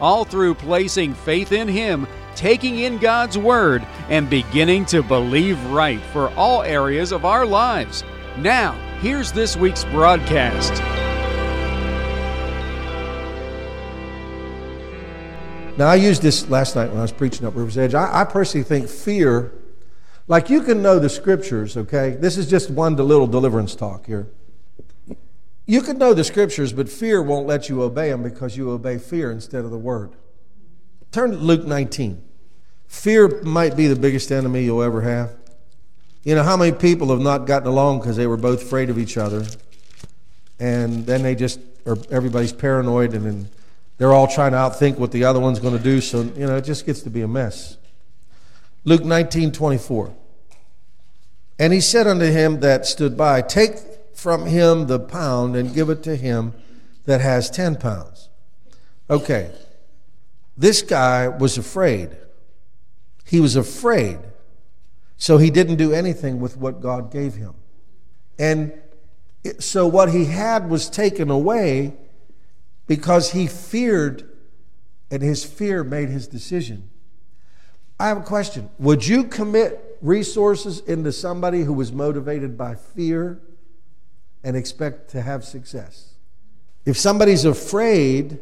all through placing faith in Him, taking in God's Word, and beginning to believe right for all areas of our lives. Now, here's this week's broadcast. Now, I used this last night when I was preaching up River's Edge. I, I personally think fear, like you can know the scriptures, okay? This is just one little deliverance talk here. You can know the scriptures, but fear won't let you obey them because you obey fear instead of the word. Turn to Luke 19. Fear might be the biggest enemy you'll ever have. You know, how many people have not gotten along because they were both afraid of each other? And then they just, or everybody's paranoid and then they're all trying to outthink what the other one's going to do. So, you know, it just gets to be a mess. Luke 19, 24. And he said unto him that stood by, Take from him the pound and give it to him that has 10 pounds. Okay, this guy was afraid. He was afraid. So he didn't do anything with what God gave him. And so what he had was taken away because he feared, and his fear made his decision. I have a question. Would you commit resources into somebody who was motivated by fear and expect to have success. If somebody's afraid,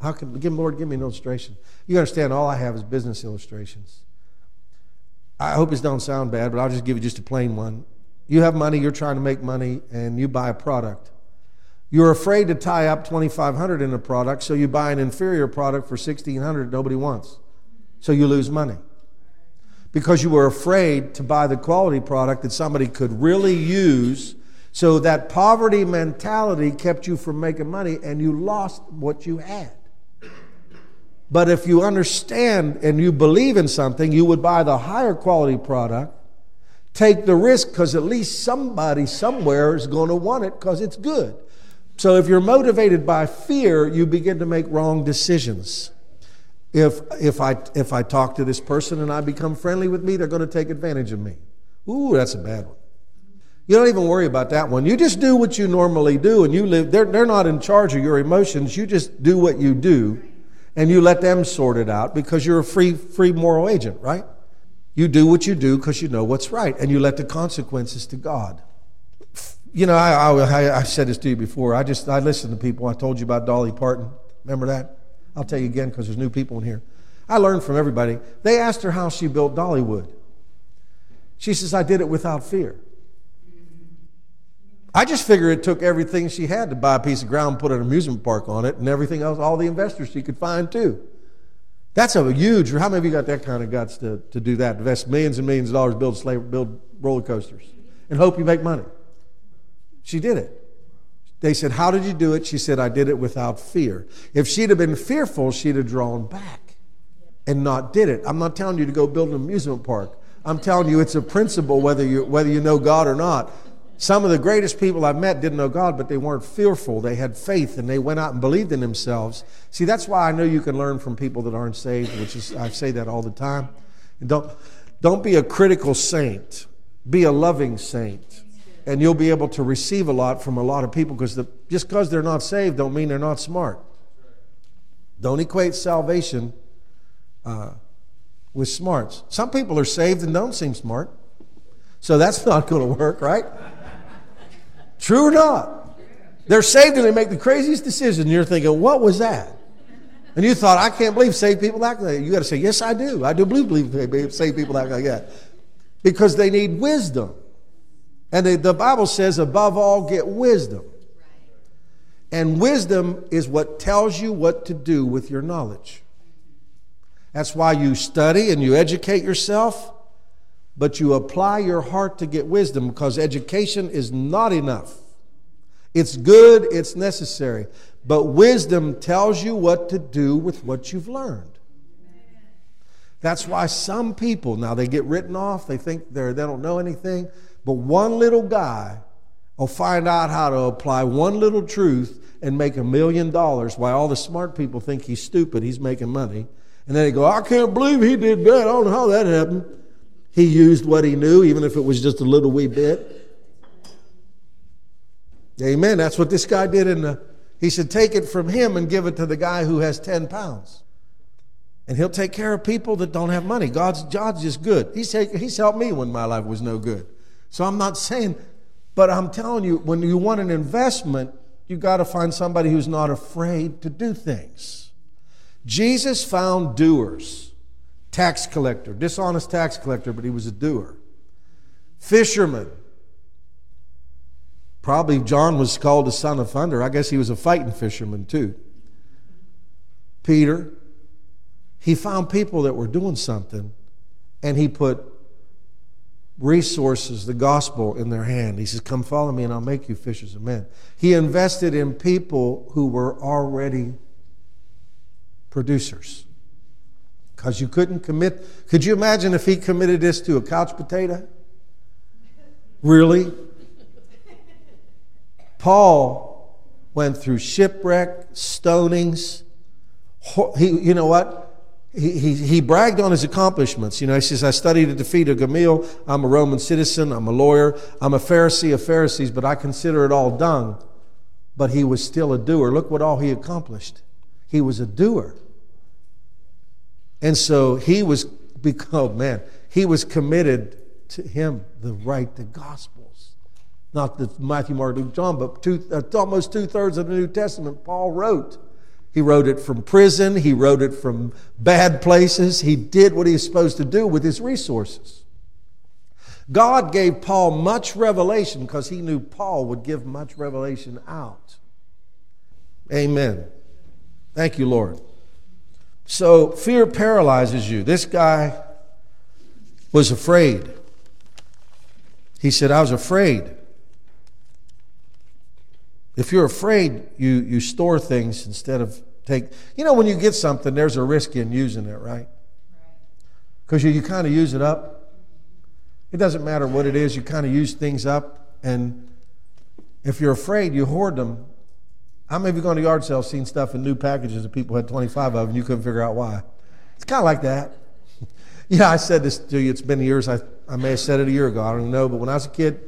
how can give Lord give me an illustration? You understand all I have is business illustrations. I hope this don't sound bad, but I'll just give you just a plain one. You have money, you're trying to make money, and you buy a product. You're afraid to tie up 2500 in a product, so you buy an inferior product for 1600 nobody wants. So you lose money. Because you were afraid to buy the quality product that somebody could really use so that poverty mentality kept you from making money and you lost what you had. But if you understand and you believe in something, you would buy the higher quality product, take the risk because at least somebody somewhere is going to want it because it's good. So if you're motivated by fear, you begin to make wrong decisions. If, if, I, if I talk to this person and I become friendly with me, they're going to take advantage of me. Ooh, that's a bad one. You don't even worry about that one. You just do what you normally do and you live. They're, they're not in charge of your emotions. You just do what you do and you let them sort it out because you're a free, free moral agent, right? You do what you do because you know what's right and you let the consequences to God. You know, I, I, I said this to you before. I just, I listen to people. I told you about Dolly Parton. Remember that? I'll tell you again because there's new people in here. I learned from everybody. They asked her how she built Dollywood. She says, I did it without fear. I just figure it took everything she had to buy a piece of ground, put an amusement park on it, and everything else, all the investors she could find too. That's a huge, how many of you got that kind of guts to, to do that? Invest millions and millions of dollars, build, slave, build roller coasters, and hope you make money. She did it. They said, How did you do it? She said, I did it without fear. If she'd have been fearful, she'd have drawn back and not did it. I'm not telling you to go build an amusement park. I'm telling you it's a principle whether you, whether you know God or not. Some of the greatest people I've met didn't know God, but they weren't fearful. They had faith and they went out and believed in themselves. See, that's why I know you can learn from people that aren't saved, which is, I say that all the time. And don't, don't be a critical saint, be a loving saint. And you'll be able to receive a lot from a lot of people because just because they're not saved don't mean they're not smart. Don't equate salvation uh, with smarts. Some people are saved and don't seem smart. So that's not going to work, right? True or not? They're saved and they make the craziest decisions. And you're thinking, what was that? And you thought, I can't believe saved people act like that. You got to say, yes, I do. I do believe saved people act like that. Because they need wisdom. And they, the Bible says, above all, get wisdom. And wisdom is what tells you what to do with your knowledge. That's why you study and you educate yourself but you apply your heart to get wisdom because education is not enough. It's good, it's necessary, but wisdom tells you what to do with what you've learned. That's why some people, now they get written off, they think they're, they don't know anything, but one little guy will find out how to apply one little truth and make a million dollars while all the smart people think he's stupid, he's making money. And then they go, I can't believe he did that. I don't know how that happened. He used what he knew, even if it was just a little wee bit. Amen. That's what this guy did in the. He said, take it from him and give it to the guy who has 10 pounds. And he'll take care of people that don't have money. God's, God's just good. He's, take, he's helped me when my life was no good. So I'm not saying, but I'm telling you, when you want an investment, you got to find somebody who's not afraid to do things. Jesus found doers, tax collector, dishonest tax collector, but he was a doer. Fisherman, Probably John was called the son of thunder. I guess he was a fighting fisherman too. Peter, he found people that were doing something and he put resources, the gospel, in their hand. He says, Come follow me and I'll make you fishers of men. He invested in people who were already producers. Because you couldn't commit. Could you imagine if he committed this to a couch potato? Really? Paul went through shipwreck, stonings. He, you know what? He, he, he bragged on his accomplishments. You know, he says, I studied the feet of Gamaliel. I'm a Roman citizen. I'm a lawyer. I'm a Pharisee of Pharisees, but I consider it all dung. But he was still a doer. Look what all he accomplished. He was a doer. And so he was, oh man, he was committed to him, the right, the Gospels. not the Matthew, Mark, Luke, John, but two, uh, almost two thirds of the New Testament Paul wrote. He wrote it from prison, he wrote it from bad places. He did what he was supposed to do with his resources. God gave Paul much revelation because he knew Paul would give much revelation out. Amen. Thank you, Lord. So fear paralyzes you. This guy was afraid. He said, I was afraid. If you're afraid, you, you store things instead of take. You know, when you get something, there's a risk in using it, right? Because you, you kind of use it up. It doesn't matter what it is, you kind of use things up. And if you're afraid, you hoard them. How many of you gone to yard sales seen stuff in new packages that people had 25 of and you couldn't figure out why? It's kind of like that. yeah, I said this to you. It's been years. I, I may have said it a year ago. I don't know. But when I was a kid,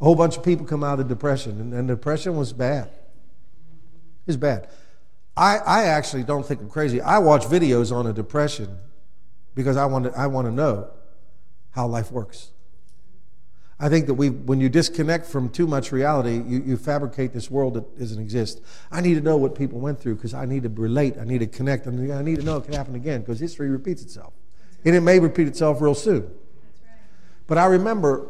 a whole bunch of people come out of depression, and, and depression was bad. It's bad. I, I actually don't think I'm crazy. I watch videos on a depression because I want to, I want to know how life works. I think that we, when you disconnect from too much reality, you, you fabricate this world that doesn't exist. I need to know what people went through because I need to relate. I need to connect. I need to know it can happen again because history repeats itself. And it may repeat itself real soon. But I remember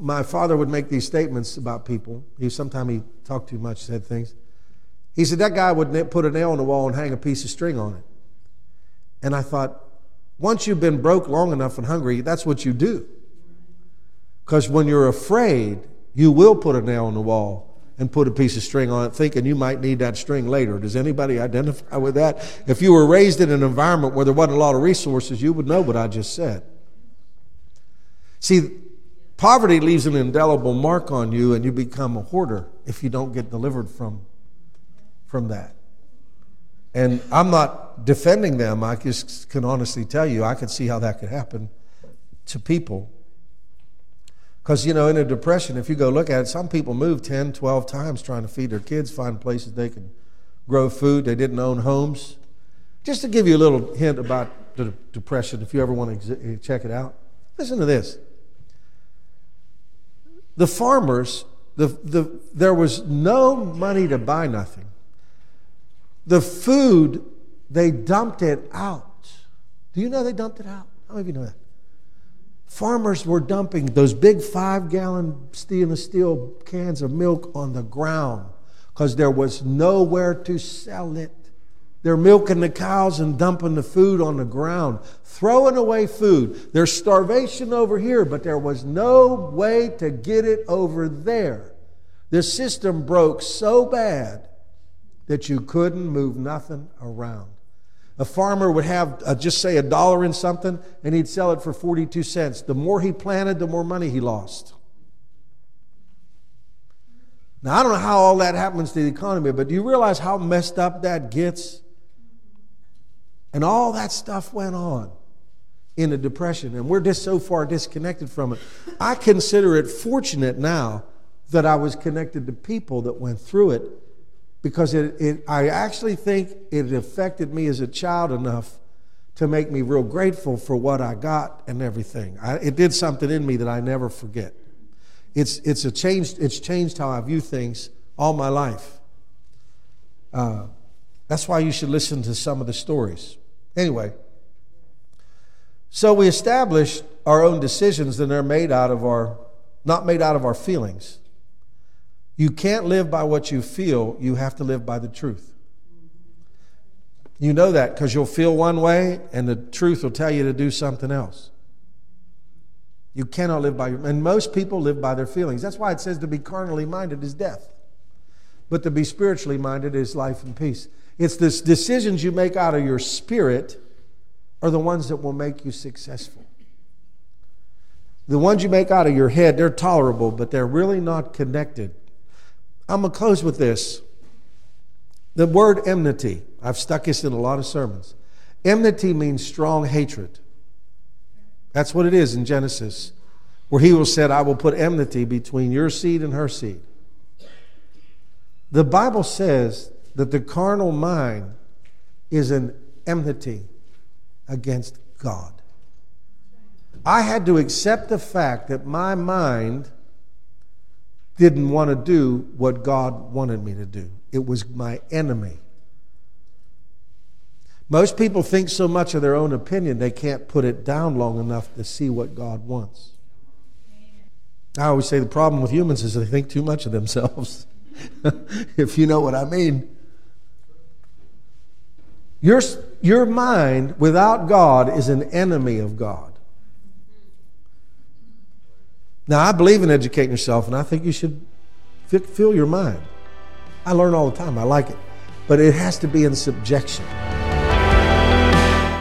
my father would make these statements about people. He sometimes he talked too much, said things. He said that guy would put a nail on the wall and hang a piece of string on it. And I thought, once you've been broke long enough and hungry, that's what you do. Because when you're afraid, you will put a nail in the wall and put a piece of string on it, thinking you might need that string later. Does anybody identify with that? If you were raised in an environment where there wasn't a lot of resources, you would know what I just said. See, Poverty leaves an indelible mark on you, and you become a hoarder if you don't get delivered from, from that. And I'm not defending them. I just can honestly tell you, I can see how that could happen to people. Because, you know, in a depression, if you go look at it, some people move 10, 12 times trying to feed their kids, find places they can grow food. They didn't own homes. Just to give you a little hint about the depression, if you ever want to eh, check it out, listen to this the farmers, the, the, there was no money to buy nothing. The food, they dumped it out. Do you know they dumped it out? How many of you know that? Farmers were dumping those big five gallon stainless steel cans of milk on the ground because there was nowhere to sell it. They're milking the cows and dumping the food on the ground, throwing away food. There's starvation over here, but there was no way to get it over there. The system broke so bad that you couldn't move nothing around. A farmer would have uh, just say a dollar in something and he'd sell it for 42 cents. The more he planted, the more money he lost. Now, I don't know how all that happens to the economy, but do you realize how messed up that gets? And all that stuff went on in the Depression, and we're just so far disconnected from it. I consider it fortunate now that I was connected to people that went through it because it, it, I actually think it affected me as a child enough to make me real grateful for what I got and everything. I, it did something in me that I never forget. It's, it's, a changed, it's changed how I view things all my life. Uh, that's why you should listen to some of the stories. Anyway, so we establish our own decisions, and they're made out of our, not made out of our feelings. You can't live by what you feel, you have to live by the truth. You know that because you'll feel one way, and the truth will tell you to do something else. You cannot live by your, and most people live by their feelings. That's why it says to be carnally minded is death, but to be spiritually minded is life and peace. It's the decisions you make out of your spirit are the ones that will make you successful. The ones you make out of your head, they're tolerable, but they're really not connected. I'm going to close with this. The word enmity, I've stuck this in a lot of sermons. Enmity means strong hatred. That's what it is in Genesis, where he will said, I will put enmity between your seed and her seed. The Bible says that the carnal mind is an enmity against God. I had to accept the fact that my mind didn't want to do what God wanted me to do. It was my enemy. Most people think so much of their own opinion they can't put it down long enough to see what God wants. I always say the problem with humans is they think too much of themselves, if you know what I mean. Your, your mind without God is an enemy of God. Now, I believe in educating yourself, and I think you should fill your mind. I learn all the time, I like it. But it has to be in subjection.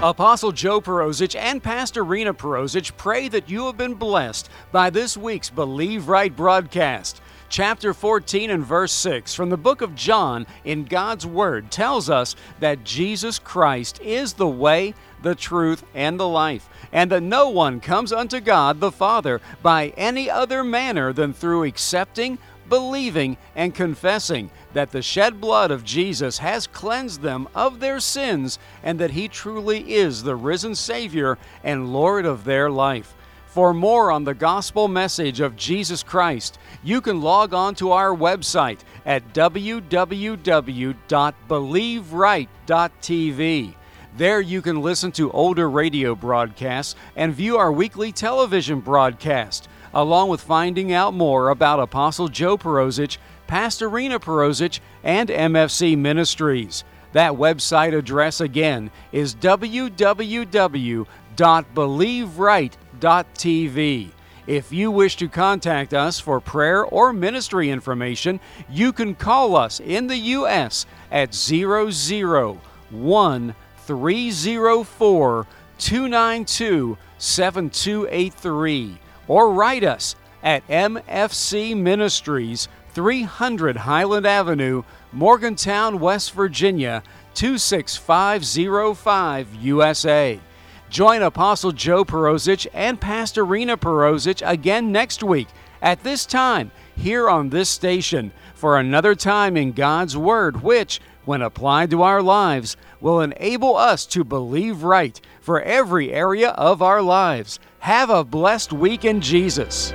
Apostle Joe Perozich and Pastor Rena Perozich pray that you have been blessed by this week's Believe Right broadcast. Chapter 14 and verse 6 from the book of John in God's Word tells us that Jesus Christ is the way, the truth, and the life, and that no one comes unto God the Father by any other manner than through accepting, believing, and confessing that the shed blood of Jesus has cleansed them of their sins and that He truly is the risen Savior and Lord of their life. For more on the gospel message of Jesus Christ, you can log on to our website at www.believeright.tv. There you can listen to older radio broadcasts and view our weekly television broadcast, along with finding out more about Apostle Joe Perozich, Pastor Rena Perozich, and MFC Ministries. That website address again is www.believeright.tv If you wish to contact us for prayer or ministry information, you can call us in the U.S. at 001 304 292 7283 or write us at MFC Ministries, 300 Highland Avenue, Morgantown, West Virginia 26505 USA. Join Apostle Joe Perozich and Pastor Rena Perozich again next week at this time here on this station for another time in God's Word, which, when applied to our lives, will enable us to believe right for every area of our lives. Have a blessed week in Jesus.